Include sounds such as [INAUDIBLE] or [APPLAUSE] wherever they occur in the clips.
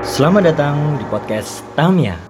Selamat datang di podcast Tamia.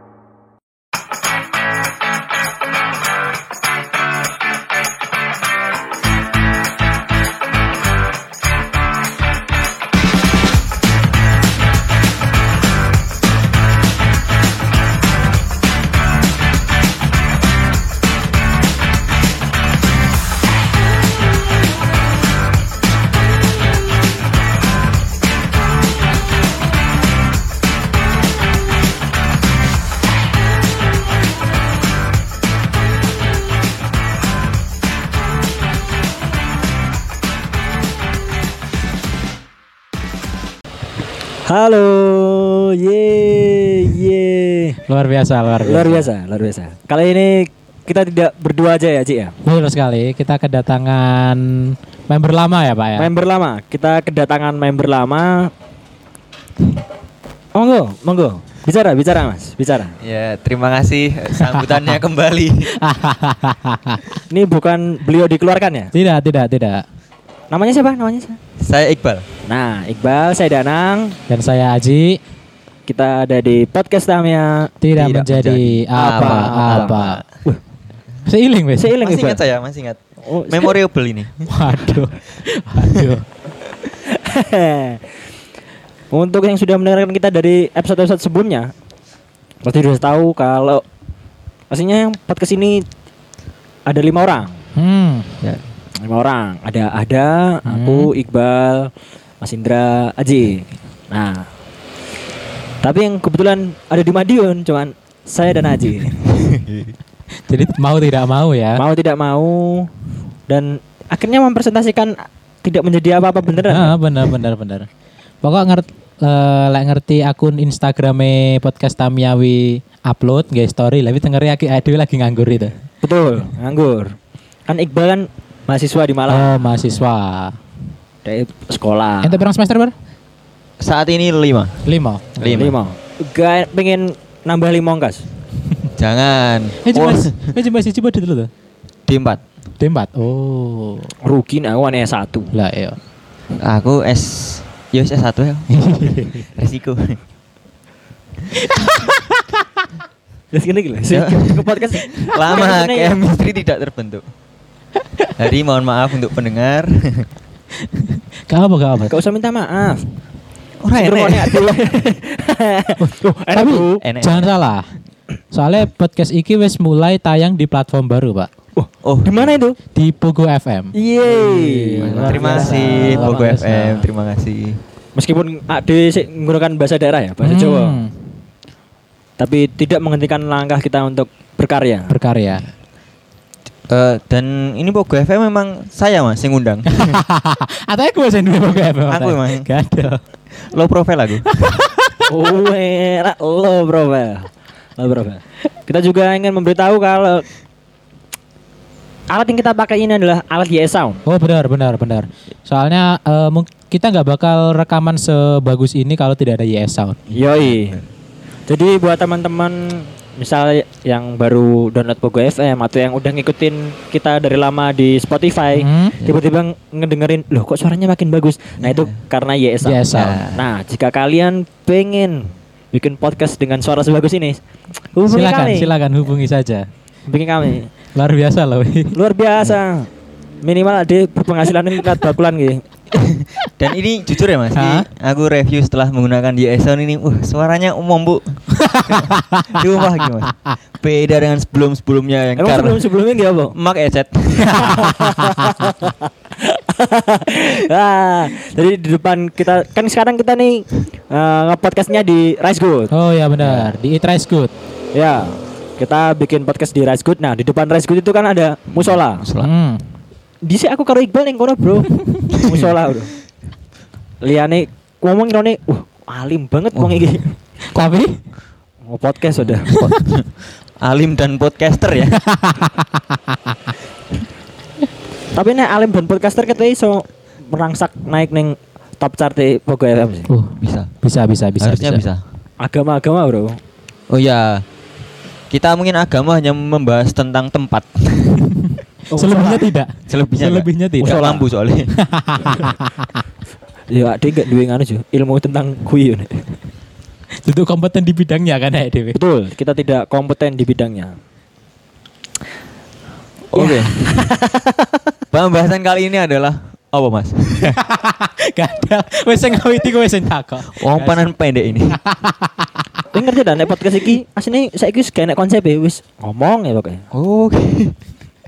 Halo, ye, ye. Luar biasa, luar biasa. Luar biasa, luar biasa. Kali ini kita tidak berdua aja ya, Cik ya. Betul sekali. Kita kedatangan member lama ya, Pak ya. Member lama, kita kedatangan member lama. Monggo, monggo. Bicara, bicara Mas, bicara. Ya, terima kasih sambutannya [LAUGHS] kembali. [LAUGHS] Ini bukan beliau dikeluarkan ya? tidak, tidak, tidak. Namanya siapa? Namanya siapa? Saya Iqbal. Nah, Iqbal, saya Danang. Dan saya Aji Kita ada di podcast Tamia. tidak, Tidak menjadi apa-apa. Seiling, wes. Seiling Masih Iqbal. ingat saya, masih ingat. Oh, Memorable ini. Waduh. Waduh. [LAUGHS] Untuk yang sudah mendengarkan kita dari episode-episode sebelumnya, pasti sudah tahu kalau pastinya yang podcast ini ada lima orang. Hmm. Ya. Lima orang. Ada ada, Hmm. aku, Iqbal, Mas Indra, Aji. Nah, tapi yang kebetulan ada di Madiun, cuman saya dan Aji. [LAUGHS] Jadi mau tidak mau ya. mau tidak mau dan akhirnya mempresentasikan tidak menjadi apa-apa beneran. Ah, benar, benar, benar. Pokok ngerti lek ngerti akun Instagrame podcast Tamiawi upload nggak story tapi tengeri aki adewe lagi nganggur itu. Betul, nganggur. Kan Iqbal kan mahasiswa di Malang Oh, mahasiswa. dari sekolah. Ente berapa semester ber? Saat ini lima. Lima. Lima. lima. Gak pengen nambah lima ongkas. [LAUGHS] Jangan. Eh coba, eh coba sih coba dulu tuh. Di empat. Tempat. Oh. Rugi nah aku S1. Lah iya. Aku S Ya S satu ya. [LAUGHS] Resiko. [LAUGHS] Terus gini gila. Ya. Ke podcast Lama Ini- chemistry tidak terbentuk. Jadi mohon maaf untuk pendengar. Gak apa gak apa. Gak usah minta maaf. Ora Sing ngrungokne enak. Tapi. Enak. jangan salah. Soalnya podcast iki wis mulai tayang di platform baru, Pak. Oh, Di mana itu? Di Pogo FM. Yeay. Terima kasih Pogo. FM, terima kasih. Meskipun Ade sih menggunakan bahasa daerah ya, bahasa Hmm, Jawa. Tapi tidak menghentikan langkah kita untuk berkarya. Berkarya. Eh, dan ini Pogo FM memang saya mas yang ngundang. [LAUGHS] Atau aku sing duwe Pogo FM. Aku emang. Gak ada. Low profile aku. Oh, enak lo bro, lo bro. Kita juga ingin memberitahu kalau alat yang kita pakai ini adalah alat YS Sound. Oh benar benar benar. Soalnya mung- kita nggak bakal rekaman sebagus ini kalau tidak ada YS Sound. Yoi. Jadi buat teman-teman misal yang baru download Pogo FM atau yang udah ngikutin kita dari lama di Spotify, Hmm. tiba-tiba ngedengerin, loh kok suaranya makin bagus. Nah itu karena YS Sound. YS Sound. Nah jika kalian pengen bikin podcast dengan suara sebagus ini, hubungi Silakan kami. silakan hubungi saja. Hubungi kami. Luar biasa loh. Luar biasa. Minimal ada berpenghasilan ini kat bakulan gitu. [LAUGHS] Dan ini jujur ya mas, ini aku review setelah menggunakan YS Sound ini, uh suaranya umum bu. [LAUGHS] Cuma gimana? Beda dengan sebelum sebelumnya yang Emang karena sebelum sebelumnya gak apa? Mak headset. [LAUGHS] ah, jadi di depan kita kan sekarang kita nih eh, nge-podcastnya di Rice Good. Oh ya benar. Di Eat Rice Good. Ya. Kita bikin podcast di Rice Good. Nah, di depan Rice Good itu kan ada musola. Hmm. Di sini aku karo Iqbal yang kono, Bro. [LAUGHS] musola, Bro. Liane ngomong rone, uh, alim banget wong iki. Tapi Mau podcast sudah. [LAUGHS] Alim dan podcaster ya. [LAUGHS] Tapi nek alim dan podcaster kita iso merangsak naik neng top chart di Pogo FM sih. uh, Bisa. bisa bisa bisa Harusnya bisa. Agama-agama, Bro. Oh ya. Kita mungkin agama hanya membahas tentang tempat. Selebihnya tidak. Selebihnya Selebihnya tidak. Musuh lampu soalnya. [LAUGHS] Ya, dia gak duwe ngono Jo. Ilmu tentang kuyon. Itu kompeten di bidangnya kan ya Dewi. Betul, kita tidak kompeten di bidangnya. Oke. [LAUGHS] Pembahasan kali ini adalah apa mas? [LAUGHS] Gak ada. Wes sing ngawiti kowe sing takok. Wong panan pendek ini. Kowe ngerti dah nek podcast iki asline saiki wis gak enak konsep ya, wis ngomong ya pokoknya. Oke.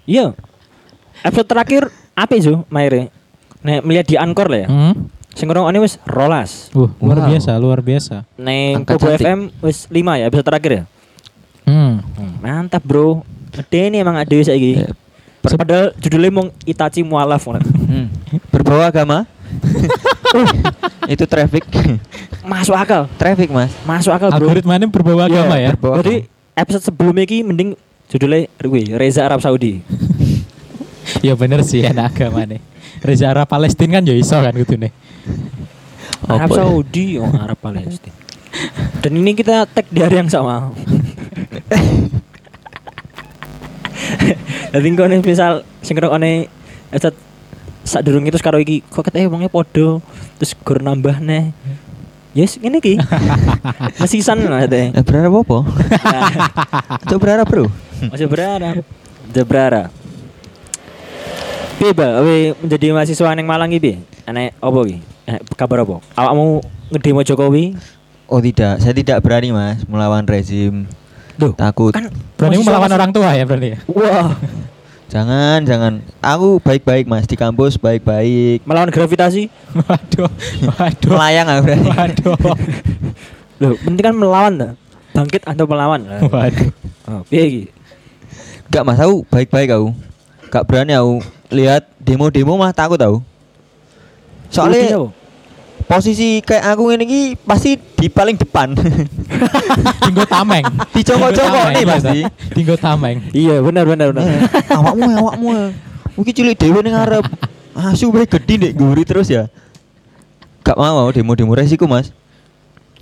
Iya. Episode terakhir apa itu, Maire? Nek melihat di Anchor lah ya. Hmm. Sing ngrungokne wis rolas. Wah, luar Wow. biasa, luar biasa. Angka Pogo. FM wis 5 ya episode terakhir ya. Hmm. Hmm, mantap, Bro. Gede nih emang ada saiki. Eh, Padahal judulnya mau Itachi Mualaf. Hmm. Berbau agama? [LAUGHS] Itu traffic. Masuk akal. traffic mas. Masuk akal, Bro. Algoritmanya berbawa Iya, agama ya. berbawa Jadi episode sebelumnya iki mending judulnya wih, Reza Arab Saudi. [LAUGHS] Ya bener sih enak agama nih. Reza Arab Palestina kan ya iso kan gitu nih. Arab ya? Saudi, oh Arab Palestina. Dan ini kita tag di hari yang sama. Jadi kau nih misal sing ane episode sak durung itu sekarang iki kok katanya wongnya podo terus gur nambah nih yes ini ki [LAUGHS] masih san lah katanya Eh, berharap apa? [LAUGHS] Itu berharap bro. masih berharap masih berharap Piye, Ba? Kowe menjadi mahasiswa neng Malang iki piye? Enek apa iki? Enek kabar apa? Awakmu ngedemo Jokowi? Oh tidak, saya tidak berani mas melawan rezim. Duh, Takut. kan Berani melawan orang tua ya berarti ya. Wah, Jangan, jangan. Aku baik-baik mas di kampus baik-baik. melawan gravitasi? [LAUGHS] Waduh, waduh. Melayang aku berani. Waduh. [LAUGHS] Loh, penting kan melawan dah. Bangkit atau melawan? [LAUGHS] Waduh. Oh, piye iki? Gak mas, aku baik-baik aku. Gak berani aku lihat demo-demo mah takut aku. Buktinya Soalnya apa? Posisi kayak aku ini ki pasti di paling depan. [LAUGHS] Tinggo tameng. Dicokok-cokok nih pasti. tameng. Tinggo tameng. Iya, benar benar benar. Eh, awakmu ya, awakmu ya. Mungkin cilik dewe ning ngarep. Asu bae gede nek guri terus ya. Gak mau aku demo-demo resiko mas.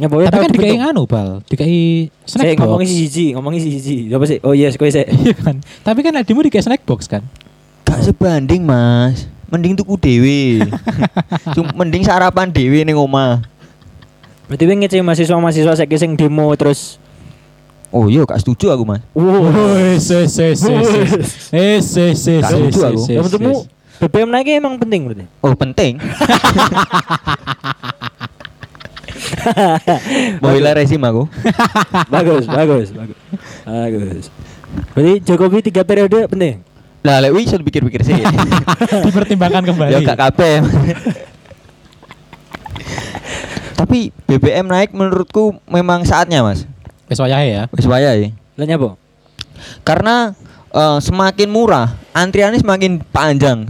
Nyaboe Tapi kan dikai nganu bal, dikai Saya snack ngomongin box. siji, ngomongin siji. Apa sih? Oh yes, kowe sih. Iya kan. Tapi kan adimu dikai snack box kan. Gak sebanding mas. Mending tuku dewe. [LAUGHS] Cuma mending sarapan dewe ning omah. Berarti kowe ngece mahasiswa-mahasiswa saiki sing demo terus Oh iya gak setuju aku mas. Wes wes wes wes. Wes wes wes. Setuju aku. Ya menurutmu BBM naiknya emang penting berarti? Oh penting. [LAUGHS] Membela rezim aku. [LAUGHS] bagus, bagus, bagus. Bagus. Berarti Jokowi tiga periode penting. Lah lek wis pikir-pikir sih. [LAUGHS] dipertimbangkan kembali. ya gak kabeh. Tapi BBM naik menurutku memang saatnya mas. Wes wayahe ya. Wis wayahe. Lah nyapa? Karena eh, semakin murah, antriannya semakin panjang.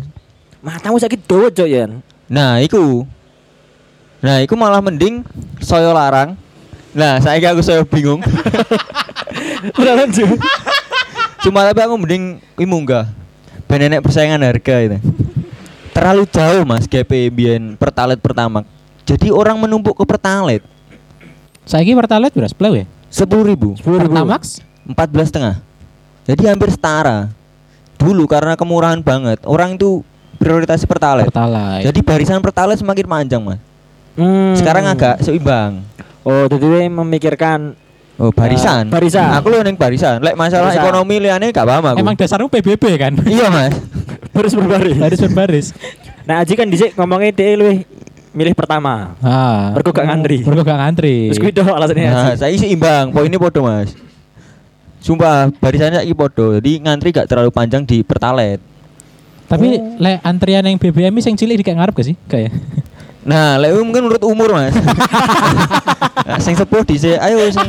Matamu sakit dowo cok ya. Nah, iku. Nah, iku malah mending saya larang. Nah, saya aku saya bingung. Udah lanjut. Cuma tapi aku mending munggah. Ben enek persaingan harga itu. Terlalu jauh Mas GP biyen pertalite pertama. Jadi orang menumpuk ke pertalite Saiki pertalite beras plau ya. 10.000, Pertamax 14 setengah. Jadi hampir setara. Dulu karena kemurahan banget, orang itu prioritas pertalite. pertalite. Jadi barisan pertalite semakin panjang, Mas. Hmm. Sekarang agak seimbang. Oh, jadi memikirkan Oh, barisan. Ah, barisan. Aku lu ning barisan. Lek masalah Barisan. ekonomi liane gak paham aku. Emang dasarmu PBB kan? [LAUGHS] iya, Mas. [LAUGHS] baris berbaris. Harus berbaris. Nah, Aji kan dhisik ngomongnya dia luwih milih pertama. Ah. Mergo gak ngantri. Mergo gak ngantri. Terus kuwi doh alasannya Nah, saya isi imbang, poinnya podo mas. Sumpah, barisannya lagi podo, jadi ngantri gak terlalu panjang di pertalite. Tapi Oh. le antrian yang BBM ini sing cilik di kayak ngarep gak sih? Kayak. Nah, lek mungkin menurut umur mas. [LAUGHS] sing sepuh di ayo sing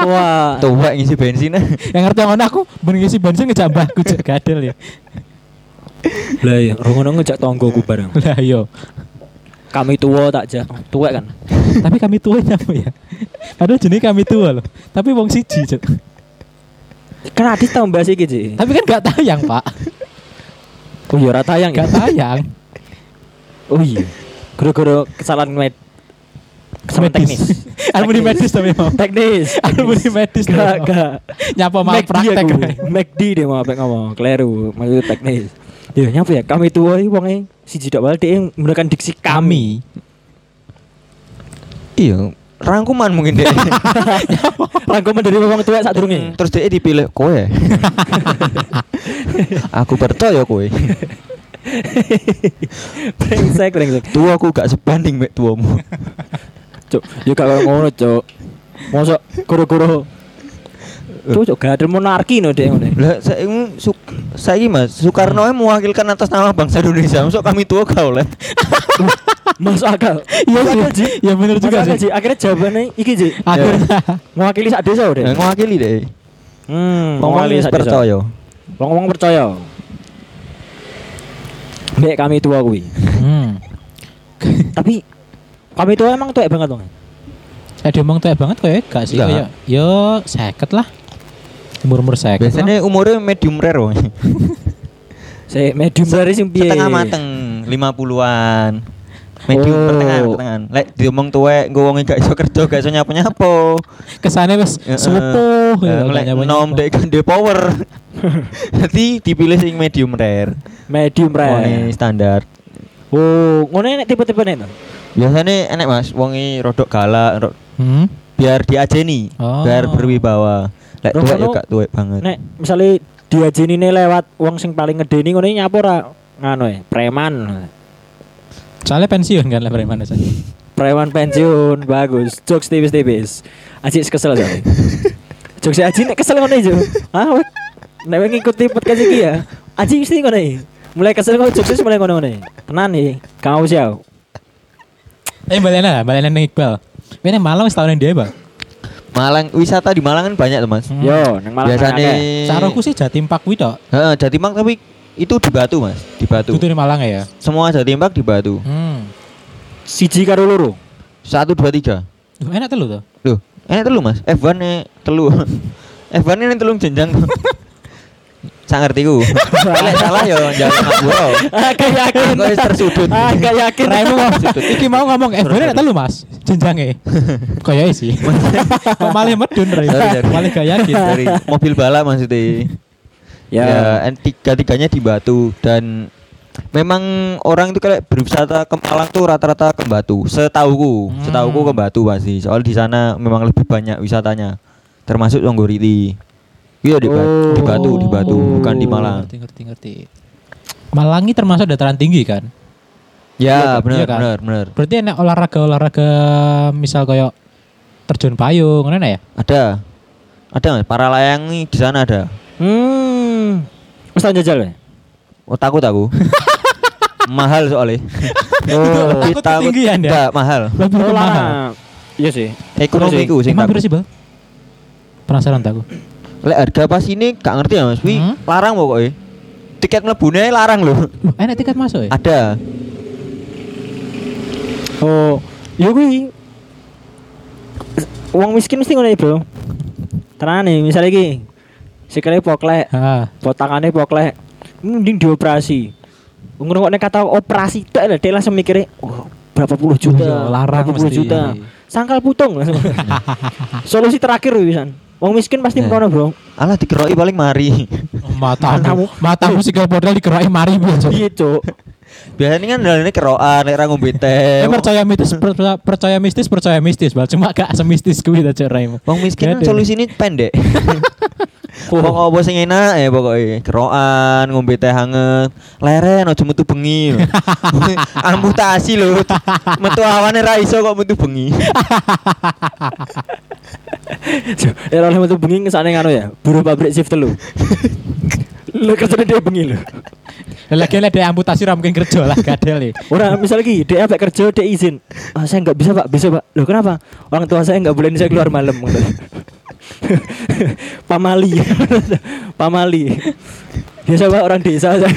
Wah. tua ngisi bensin. yang ngerti ngono aku ben ngisi bensin ngejambah aku cek gadel ya. Lah iya, ngono ngejak tonggoku bareng. Lah yo. Kami tua tak jak. Tua kan. Tapi kami tua apa ya? Padahal jenis kami tua loh. Tapi wong siji, Cek. Kan Adit tau bahas iki, Ci. Tapi kan gak tayang, Pak. Oh iya, ora tayang ya. Gak tayang. Oh iya. Gara-gara kesalahan med kesalahan teknis. [LAUGHS] Alumni medis tapi mau. Teknis. [LAUGHS] Alumni medis Gak, gak. Nyapa mau praktek. McD dia mau apa ngomong, kleru, maksudnya teknis. Ya nyapa ya, kami tua iki wonge siji dak wae dia menggunakan diksi kami. Kami. iya, rangkuman mungkin deh. [LAUGHS] Rangkuman dari wong tua saat durunge. Terus dia dipilih kowe. aku percaya kowe. [LAUGHS] Brengsek, brengsek. Tua aku gak sebanding mek tuamu. Cuk, yo gak kaya ngono, Cuk. Mosok guru-guru Cuk, cuk, gak ada monarki no dek ngene. Lah saya su saiki Mas Soekarno yang mewakilkan atas nama bangsa Indonesia. Masuk kami tua gak oleh. [LAUGHS] Masuk akal. Iya sih. Ji. Iya bener juga sih. Akhirnya jawabannya iki, Ji. Akhirnya Mewakili sak desa udah. Mewakili deh. Hmm, mewakili sak desa. percaya. Wong-wong percaya. Mbak kami tua kuwi. Hmm. Tapi kami tua emang tuwek banget dong. Eh diomong tuh banget kayak gak sih kayak yo seket lah. Umur-umur seket. Biasanya umurnya medium rare wong. Saya medium rare sing piye? Setengah mateng 50-an. Medium Oh. pertengahan, pertengahan. Lek diomong tuwek nggo wong gak iso kerja, gak iso nyapu-nyapu. Kesannya wis ya, Lek nom dek gede power. [LAUGHS] Jadi dipilih sing medium rare. Medium rare. standar. Oh, ngono nek tipe-tipe nek. Biasanya enek Mas, wonge rodok galak, ro- Hmm. biar diajeni, Oh. biar berwibawa. Lek tuwek ya ngono- gak tuwek banget. Nek misalnya diajenine lewat wong sing paling ngedeni ngono nyapu ora nganu ya, preman. Soalnya pensiun kan lah preman saja. Preman pensiun, bagus. Jokes tipis-tipis. Aji kesel soalnya. [LAUGHS] Jokes Aji nek kesel ngono ijo. Ah, wek. nek ngikuti podcast iki ya. Aji mesti ngono iki. Mulai kesel kok jokes mulai ngono-ngono. Tenan nih, kau siau. Eh balena lah, balena ning Iqbal. Ini Malang wis tahun dia, Bang. Malang wisata di Malang kan banyak tuh Mas. Hmm. Yo, nang Malang Biasanya akeh. Saroku sih Jatim Pak kuwi tok. Heeh, Jatimang tapi itu di Batu Mas, di Batu. Itu di Malang ya. Semua Jatimang di Batu. Hmm. siji karo loro. Satu dua tiga. Duh, enak telu tuh. Loh, enak telu Mas. F1 nya telu. [LAUGHS] F1 ini telung jenjang. [LAUGHS] Saya ngerti ku. Lek salah yo jangan ngapura. Agak yakin. Kok wis tersudut. Agak yakin. Raimu ngomong, [LAUGHS] iki mau ngomong eh bener telu Mas. Jenjange. Kayak [LAUGHS] sih. Kok [LAUGHS] malah medun Rai. Sorry. Malah gak yakin. Dari mobil balap maksudnya. Ya. Ya, tiga-tiganya di Batu dan memang orang itu kayak berwisata ke Malang tuh rata-rata ke Batu. Setauku, Hmm. setauku ke Batu pasti. Soal di sana memang lebih banyak wisatanya. Termasuk Songgoriti. Iya di, Ba- di Batu, di Batu, Oh, bukan di Malang. Ngerti ngerti ngerti. Malang ini termasuk dataran tinggi kan? Ya, Iya benar, kan? benar, benar. Berarti enak olahraga-olahraga misal kayak terjun payung, ngono ya? Ada. Ada Mas, para layang nih di sana ada. Hmm. Tau jajal ya? Oh, takut aku. [LAUGHS] mahal soalnya. Oh, takut ketinggian ya? Enggak, mahal. Lebih Oh, mahal. Iya sih. Ekonomi ku sing Emang takut. berapa sih, Bal? Penasaran tak aku. Lek harga pas ini gak ngerti ya Mas. Wi Hmm? larang pokoknya. Tiket mlebune larang loh. Loh, enak tiket masuk ya? Ada. Oh, ya kuwi. Uang miskin mesti ngono ya, Bro. Tenan nih, misalnya iki. Sikile poklek, Ha. potangane poklek. Mending dioperasi. Ngrungokne kata operasi tak lah, dia langsung mikirnya, oh, berapa puluh juta, iya, larang berapa puluh mesti. juta. Sangkal putung langsung. [LAUGHS] Solusi terakhir wisan. Wong miskin pasti Eh. merono, Bro. Alah dikeroi paling mari. Matamu, matamu sih kalau modal dikerai mari Bu. Iya, Cuk. Biasanya kan dalane keroan lek ra ngombe teh. Eh, percaya mistis, per- percaya mistis, percaya mistis, Bal. Cuma gak semistis kuwi ta Cuk Raimu. Wong miskin kan solusi ini pendek. [LAUGHS] Wong apa sing enak ya pokoknya keroan ngombe teh hangat leren aja metu bengi [LAUGHS] amputasi lho metu awane ra iso kok metu bengi Ya ora metu bengi kesane ngono ya. Buruh pabrik shift telu. [LAUGHS] Lu kerjane dia bengi lho. Lagi lah dia amputasi ra mungkin kerja lah gadel nih. Ora misal lagi dia apa kerja dia izin. Ah, saya nggak bisa pak, bisa pak. Loh kenapa? Orang tua saya nggak boleh saya keluar malam. [LAUGHS] Pamali, [LAUGHS] pamali. Biasa pak orang desa saya. [LAUGHS]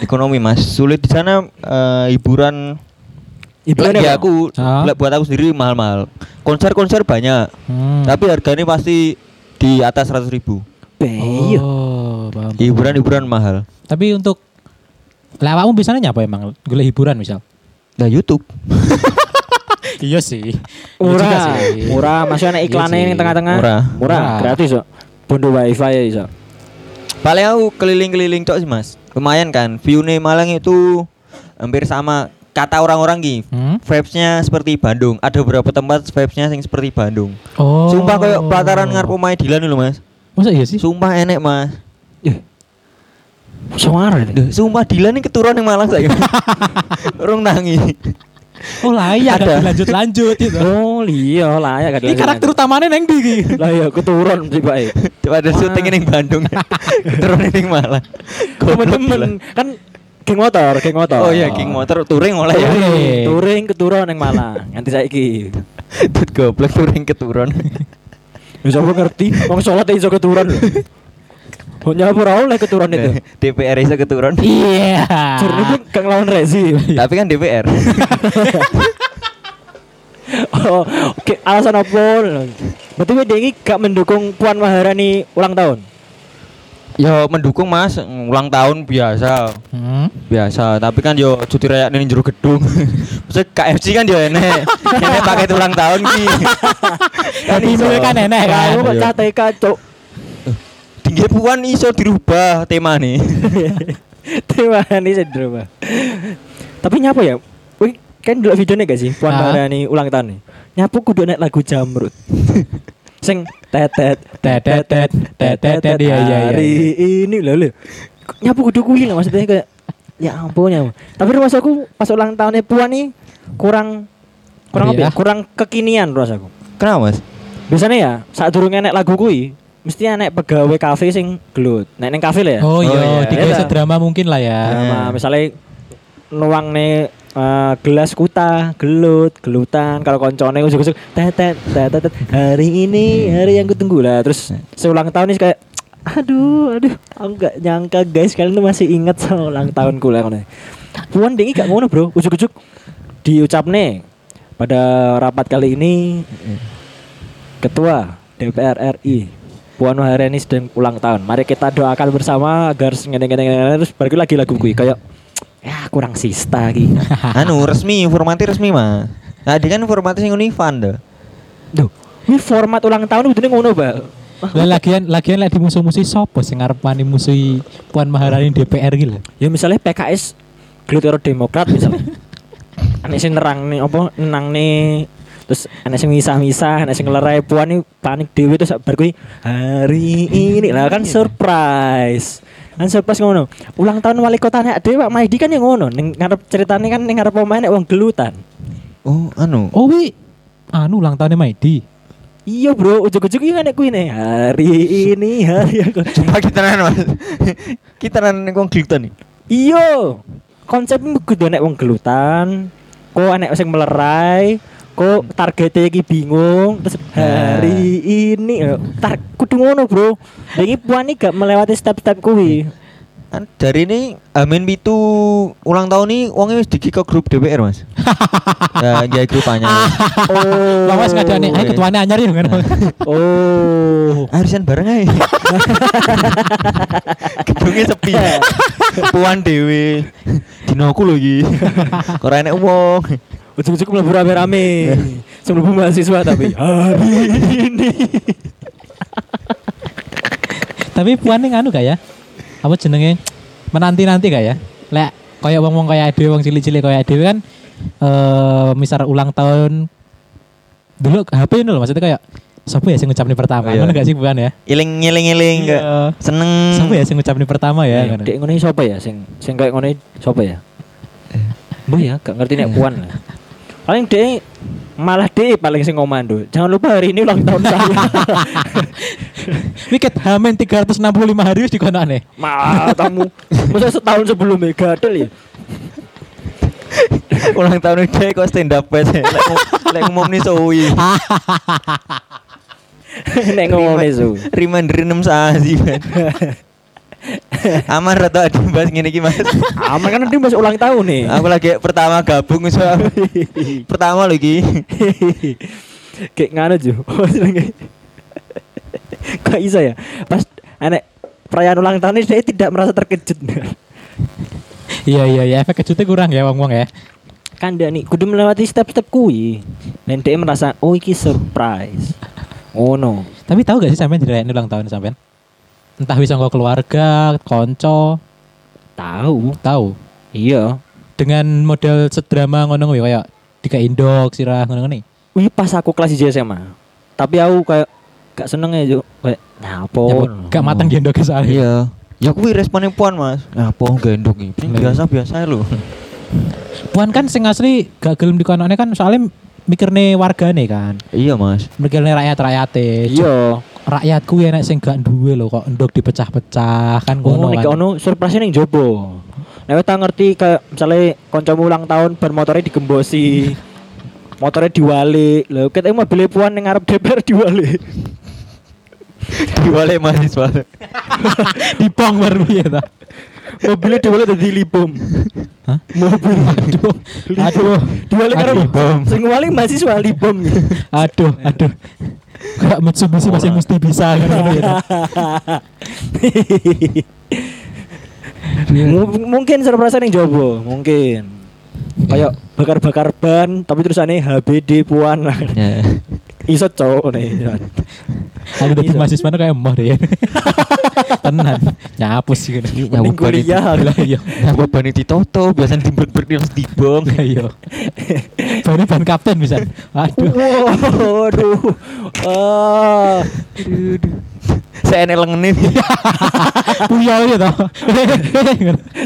Ekonomi mas sulit di sana eh, hiburan Hiburan ya, ya aku Ah. lek buat aku sendiri mahal-mahal konser-konser banyak Hmm. tapi harganya pasti di atas 100 ribu Iya. Oh, hiburan-hiburan mahal Tapi untuk lah awakmu biasanya nyapa emang? Golek hiburan misal. nah YouTube [LAUGHS] Iya sih. Murah, murah. Masih ada iklannya Iya yang sih. tengah-tengah. Murah. murah, gratis kok. Bondo wifi ya iso. paling aku keliling-keliling tok sih mas lumayan kan view nih Malang itu hampir sama kata orang-orang ki Hmm? vibes-nya seperti Bandung. Ada beberapa tempat vibes-nya yang seperti Bandung. Oh. Sumpah kayak pelataran ngarep omahe Dilan lho, Mas. Masa iya sih? Sumpah enek, Mas. Suara ini. Duh, sumpah Dilan ini keturunan yang Malang saya. [LAUGHS] Urung tangi. Oh layak Ada. kan lanjut-lanjut itu. Oh iya lah ya Ini karakter utamanya neng di lah ya keturun sih baik. Pada syuting ning Bandung. [LAUGHS] keturunan ning Malang. Temen-temen kan geng motor, geng motor. Oh iya, King motor touring mulai ya. Touring. Keturun yang Malang. Nganti saiki. [LAUGHS] Tut goblok touring keturun. Bisa apa ngerti? Wong sholat iso keturun lho. [LAUGHS] Hanya apa ora oleh keturun itu. DPR iso keturun. Iya. Jurni pun gak ngelawan Rezi. Tapi kan DPR. [LAUGHS] oh, oke alasan apa? Berarti dia ini gak mendukung Puan Maharani ulang tahun. Yo mendukung Mas, ulang tahun biasa. Hmm. Biasa, tapi kan yo cuti raya ning jero gedung. [LAUGHS] Maksudnya KFC kan yo enek. Enek pakai ulang tahun ki. [LAUGHS] Tapi iso. itu kan enak kan. Kamu kok. CTK, Cuk. Tinggi puan iso dirubah tema nih. Terima kasih Sedro, Tapi nyapa ya? Wih, kan dulu videonya gak sih? Puan Ah. Maharani ulang tahun nih. Nyapu kudu nek lagu jamrut. [LAUGHS] Sing tetet Tetet, tet, tetet, tet, iya, iya, iya, Hari ini lho lho. Nyapu kudu kuwi lah maksudnya kayak ya ampun ya. Tapi rasaku pas ulang tahunnya Puan nih kurang kurang apa ya? Kurang kekinian rasaku. Kenapa Mas? Biasanya ya saat durung enek lagu kuwi mesti enek pegawai kafe sing gelut. Nek ning kafe lah ya. Oh Oh, iya, iya. tiga Iya. sedrama mungkin lah ya. Drama, misalnya nuang nih eh, gelas kuta, gelut, gelutan. Kalau koncone ujuk-ujuk tetet, tetet, hari ini hari yang kutunggu lah. Terus seulang tahun nih kayak aduh, aduh, aku gak nyangka guys kalian tuh masih ingat sama ulang tahunku lah. Puan dingi gak ngono bro, diucap nih pada rapat kali ini Ketua DPR RI Puan Maharani sedang ulang tahun. Mari kita doakan bersama agar terus balik lagi lagu kuwi kayak ya kurang sista iki. [LAUGHS] anu resmi, informasi resmi Mas. Nah, dia kan informasi sing Univan dah. Duh, ini format ulang tahun udune ngono, Pak. Lah lagian lagian lek dimusuh-musuhi sopo sing ngarep wani musuhi Puan Maharani DPR gitu. Ya misalnya PKS gelut karo Demokrat misalnya. [LAUGHS] Anek sing nerang nih apa nenang nih terus anak sing misah-misah, anak sing lerai puan nih panik dewi terus bar hari ini lah kan surprise. Kan surprise ngono. Ulang tahun wali kota nek dhewe Pak Maidi kan yang ngono. Ning ngarep ceritane kan ning ngarep omahe nek wong gelutan. Oh, anu. Oh wi anu ulang tahunnya Maidi. Iya bro, ujuk-ujuk iya nek kuwi nih hari ini hari aku. Cuma kita nan Mas. kita nan wong gelutan nih. Iya. Konsepnya kudu nek wong gelutan, kok anek sing melerai, kok targetnya iki bingung, terus hari ini eh, tar kudu ngono, Bro. Iki puan iki gak melewati step-step kuwi. Kan dari ini Amin Pitu ulang tahun nih uangnya wis dikik ke grup DPR Mas. [LAUGHS] ya, ya grup anyar. Oh. [LAUGHS] Lah wes ngadani ayo ketuane anyar ya kan. [LAUGHS] Oh. Harisan bareng aja. Gedungnya sepi. Puan dewe. Dinoku lho iki. Ora enek wong. Ujuk-ujuk mlebu rame-rame. Sebelum mahasiswa tapi hari ini. Tapi Puan ning anu gak ya? Apa jenenge? Menanti-nanti gak ya? Lek kayak wong-wong kayak dhewe wong cilik-cilik kayak dhewe kan eh misal ulang tahun dulu HP ini loh maksudnya kayak Siapa ya sing ngucapin pertama? Oh, iya. Gak sih bukan ya? Iling ngiling iling Iya. seneng. Siapa ya sing ngucapin pertama ya? ngono. Dek ngono iki sapa ya sing sing kayak ngono iki sapa ya? Mbah ya, gak ngerti nek puan. Paling dek malah dek paling sing ngomando. Jangan lupa hari ini ulang tahun saya. Wiket hamen 365 hari wis dikonane. Matamu. Masa setahun sebelumnya gadel ya. [LAUGHS] ulang tahun ini kok stand up. Lek ngom- lek ngomong nih suwi. [LAUGHS] nek ngomong nesu. Reminder 6 sasi ben. Aman rata adi bahas ngene iki Mas. Aman kan nanti masuk ulang tahun nih. Aku lagi pertama gabung so. pertama lagi. Kayak nganu ju. Kok bisa ya? Pas anek perayaan ulang tahun ini saya tidak merasa terkejut. Iya iya iya efek kejutnya kurang ya wong-wong ya. kan dia nih kudu melewati step-step kui dan dia merasa oh iki surprise oh no Tapi tahu gak sih sampean dirayain ulang tahun sampean? Entah wis sangka keluarga, konco, tahu tahu. iya dengan model sedrama ngono kuwi kayak tiga indok sirah ngono ngene. Wih pas aku kelas di SMA. Tapi aku kayak gak seneng ya Juk. Kayak nah apa? Ya, gak matang di indok soalnya. Iya. Ya kuwi responnya puan mas. Nah, apa gendong iki? Biasa biasa lho. Puan kan sing asli gak gelem dikonone kan soalnya mikirne wargane kan. Iya mas. Mikirne rakyat-rakyate. Iya. Rakyatku enek sing gak duwe lho kok ndok dipecah-pecah kan Oh, ngono nek kan. ono surprise ning jobo. Nek tak ngerti kayak misalnya kancamu ulang tahun ban motornya digembosi. [LAUGHS] motornya diwali. Lho, kita mobil puan ning ngarep DPR diwali. Diwale mahasiswa. [LAUGHS] Dipong [LAUGHS] baru ya ta. Mobilnya diwali dadi libom. Hah? Mobil. Aduh. Aduh. Diwali karo sing wali mahasiswa libom. Aduh, aduh. Kayak Mitsubishi masih mesti bisa [LAUGHS] kan mungkin surprise ning jobo, mungkin. Kayak bakar-bakar ban tapi terusannya HBD puan. Ya. Iso cowok nih. Aku dadi Iya. mahasiswa deh kayak emoh deh. [LAUGHS] Tenan. Nyapus sih kan. Mending kuliah. Lah iya. Apa bani ditoto, biasanya dibet-bet di dibong. Lah iya. Baru ban kapten bisa. Aduh. Waduh. Ah. Saya enek lengene. [LAUGHS] Puyol ya toh.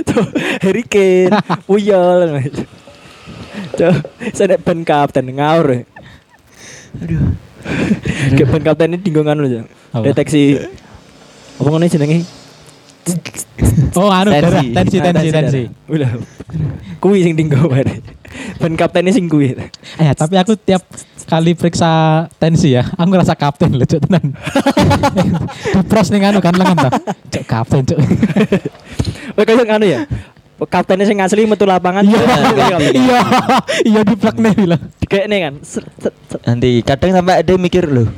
Tuh, Harry Kane, Puyol. Tuh, saya ban kapten ngawur. Aduh. [LAUGHS] Kayak ban kapten ini dinggongan Apa? Deteksi apa ngono jenenge? Oh anu Tensi. darah. tensi tensi tensi. Udah. Kuwi sing dinggo bare. Kaptennya sing kuwi. Eh tapi aku tiap kali periksa tensi ya, aku ngerasa kapten loh cuk tenan. [LAUGHS] Dipros ning anu kan lengan ta. Cuk kapten cuk. Oh kayak ngono ya. Kaptennya sing asli metu lapangan. Iya. Iya. Iya di plug nih bilang. Dikekne kan. Nanti kadang sampai ada mikir loh.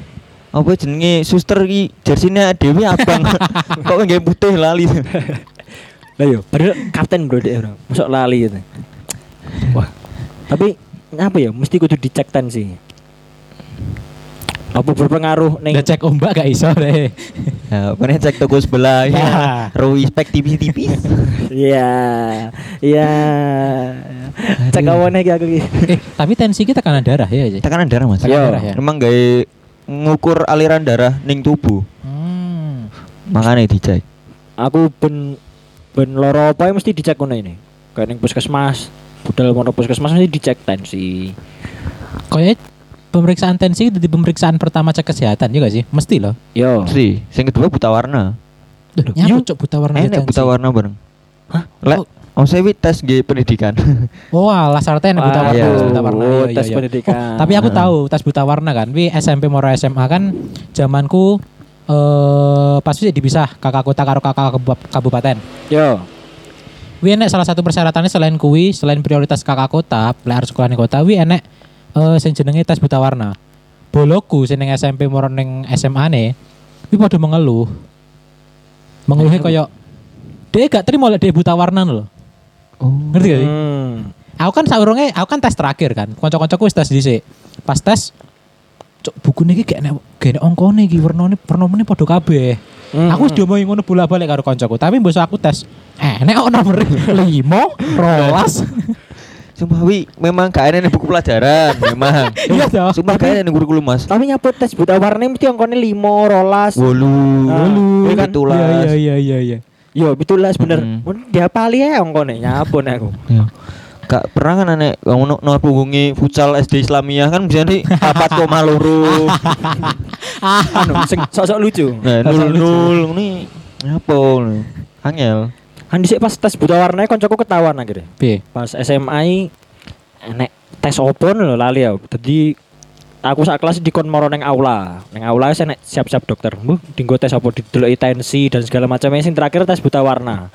Apa jenenge suster iki jersine Dewi abang. [LAUGHS] Kok nggak putih lali. Lah yo, padahal kapten bro dek bro. Masuk lali gitu. Wah. Tapi apa ya? Mesti kudu dicek tensi. Apa berpengaruh ning Udah cek ombak gak iso deh. Ya, pernah cek toko sebelah ya. Ya. Rui spek tipis-tipis. Iya. Iya. Cek awane iki aku iki. eh tapi tensi kita tekanan darah ya. Cik? Tekanan darah mas. Tekanan Yo. darah ya. Emang gak ngukur aliran darah ning tubuh. Hmm. Makanya dicek. Aku ben ben loro apa ya mesti dicek ngono ini. Kayak ning puskesmas. Budal mono puskesmas mesti dicek tensi. Kayak pemeriksaan tensi itu di pemeriksaan pertama cek kesehatan juga sih, mesti loh. Yo. Si, sing kedua buta warna. Duh, Iya. nyapa cok buta warna Enak tensi. buta warna bareng. Hah? Lek, oh saya tes G pendidikan. [LAUGHS] Oh, alah syaratnya enak buta warna, iya. tes buta warna. Oh, Iya, iya, tes iya. pendidikan. Oh, tapi aku tahu tes buta warna kan. Wi SMP moro SMA kan zamanku eh pas sih dipisah kakak kota karo kakak kabupaten. Yo. Wi enek salah satu persyaratannya selain kuwi, selain prioritas kakak kota, lek harus sekolah ning kota, wi enek eh sing jenenge tes buta warna. Boloku sing SMP moro ning SMA ne, wi padha mengeluh. Mengeluhnya koyo dia gak terima lek dia buta warna lho. Oh. Ngerti gak sih? Hmm. Aku kan saurunge, aku kan tes terakhir kan. Kanca-kancaku wis tes dhisik. Pas tes cok buku niki gak enek gak enek ongkone iki warnane warnane padha kabeh. Hmm, Aku wis hmm. diomongi ngono bolak-balik karo kancaku, tapi mbok aku tes. Eh, nek ono nomor 5, rolas. [LAUGHS] Sumpah wi, memang gak enak buku pelajaran, [LAUGHS] memang. Iya toh. Sumpah gak enak kurikulum Mas. Tapi nyaput tes buta warna mesti angkone 5, rolas. Wolu, Ah, wolu, iya kan? pitulas. Iya iya iya iya. Yo, betulas bener. Mm. Mun diapali ya angkone nyapun aku. [LAUGHS] Iya. Gak pernah kan anek ngono no punggungnya futsal SD Islamiyah kan bisa nih [LAUGHS] papat koma loro. anu sing sok-sok lucu. Nah, nul nul ini apa? Angel. Kan dhisik pas tes buta warna koncoku ketahuan akhirnya. Piye? Pas SMA enek tes opo lho lali aku. Dadi aku sak kelas dikon moro ning aula. Ning aula wis enek siap-siap dokter. Mbah dinggo tes opo dideloki tensi dan segala macamnya sing terakhir tes buta warna.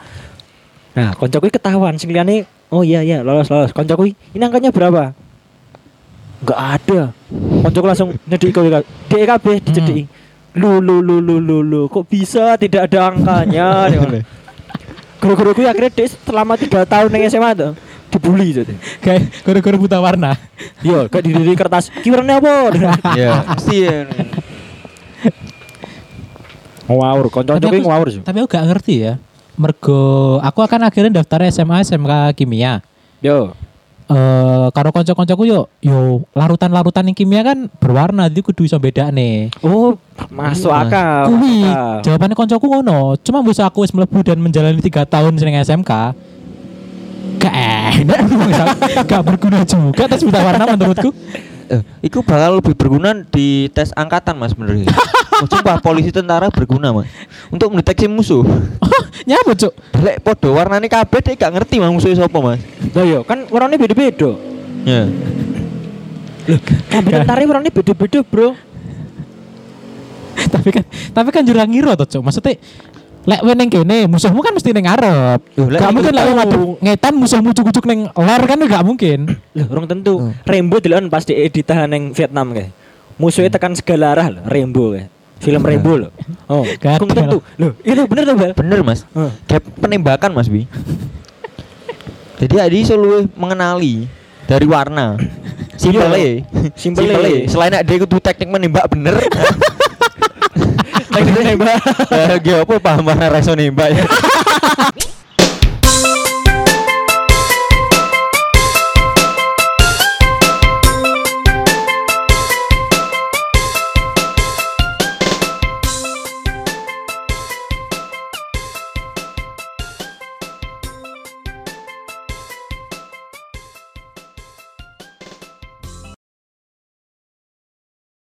Nah, koncoku ketahuan sing liyane oh iya iya lolos lolos. Koncoku ini angkanya berapa? Enggak ada. Koncoku langsung nyediki kowe DKB dicediki. Lu lu lu lu lu lu kok bisa tidak ada angkanya? [LAUGHS] Guru-guru gue akhirnya dia selama tiga tahun yang SMA tuh dibully tuh. Kayak gara-gara buta warna. Yo, kayak di di kertas. Kiwernya apa? Ya, mesti ya. Ngawur, konco Tapi aku- ngawur sih. Tapi aku gak ngerti ya. Mergo aku akan akhirnya daftar SMA SMK kimia. Yo. Eh karo kanca-kancaku yo yo larutan-larutan yang kimia kan berwarna jadi kudu iso bedakne. Oh, masuk Mas. akal. Kuwi jawabannya koncoku ngono. Cuma bisa aku wis mlebu dan menjalani tiga tahun sering SMK. Gak enak, [LAUGHS] gak berguna juga tes buta warna menurutku. Eh, iku bakal lebih berguna di tes angkatan mas bener [LAUGHS] oh, Sumpah polisi tentara berguna mas Untuk mendeteksi musuh Nyapa cuk? Lek podo warnanya kabeh dia gak ngerti mas musuhnya siapa mas Lah yo, kan warnanya beda-beda. Ya Kabeh tentara warnanya beda-beda, Bro. tapi kan tapi kan jurang ngira tuh cuk. Maksudnya lek we ning kene musuhmu kan mesti ning. Loh, lek Gak mungkin lek ngadep ngetan musuhmu cucuk-cucuk ning ler kan gak mungkin. Loh, orang tentu. Hmm. Rainbow dilawan pas di editahan yang Vietnam kayak. Musuhnya tekan segala arah loh, Rainbow kayak. Film Rainbow loh. Oh, kung tentu. Loh, itu bener tuh, Bal. Bener mas Heeh. Kayak penembakan mas Bi Jadi Adi selalu mengenali dari warna Simpelnya Simpelnya. Simpelnya Selain dia kudu teknik menembak bener [LAUGHS] Teknik nembak. Eh, Gak apa paham mana reso nembak ya [LAUGHS]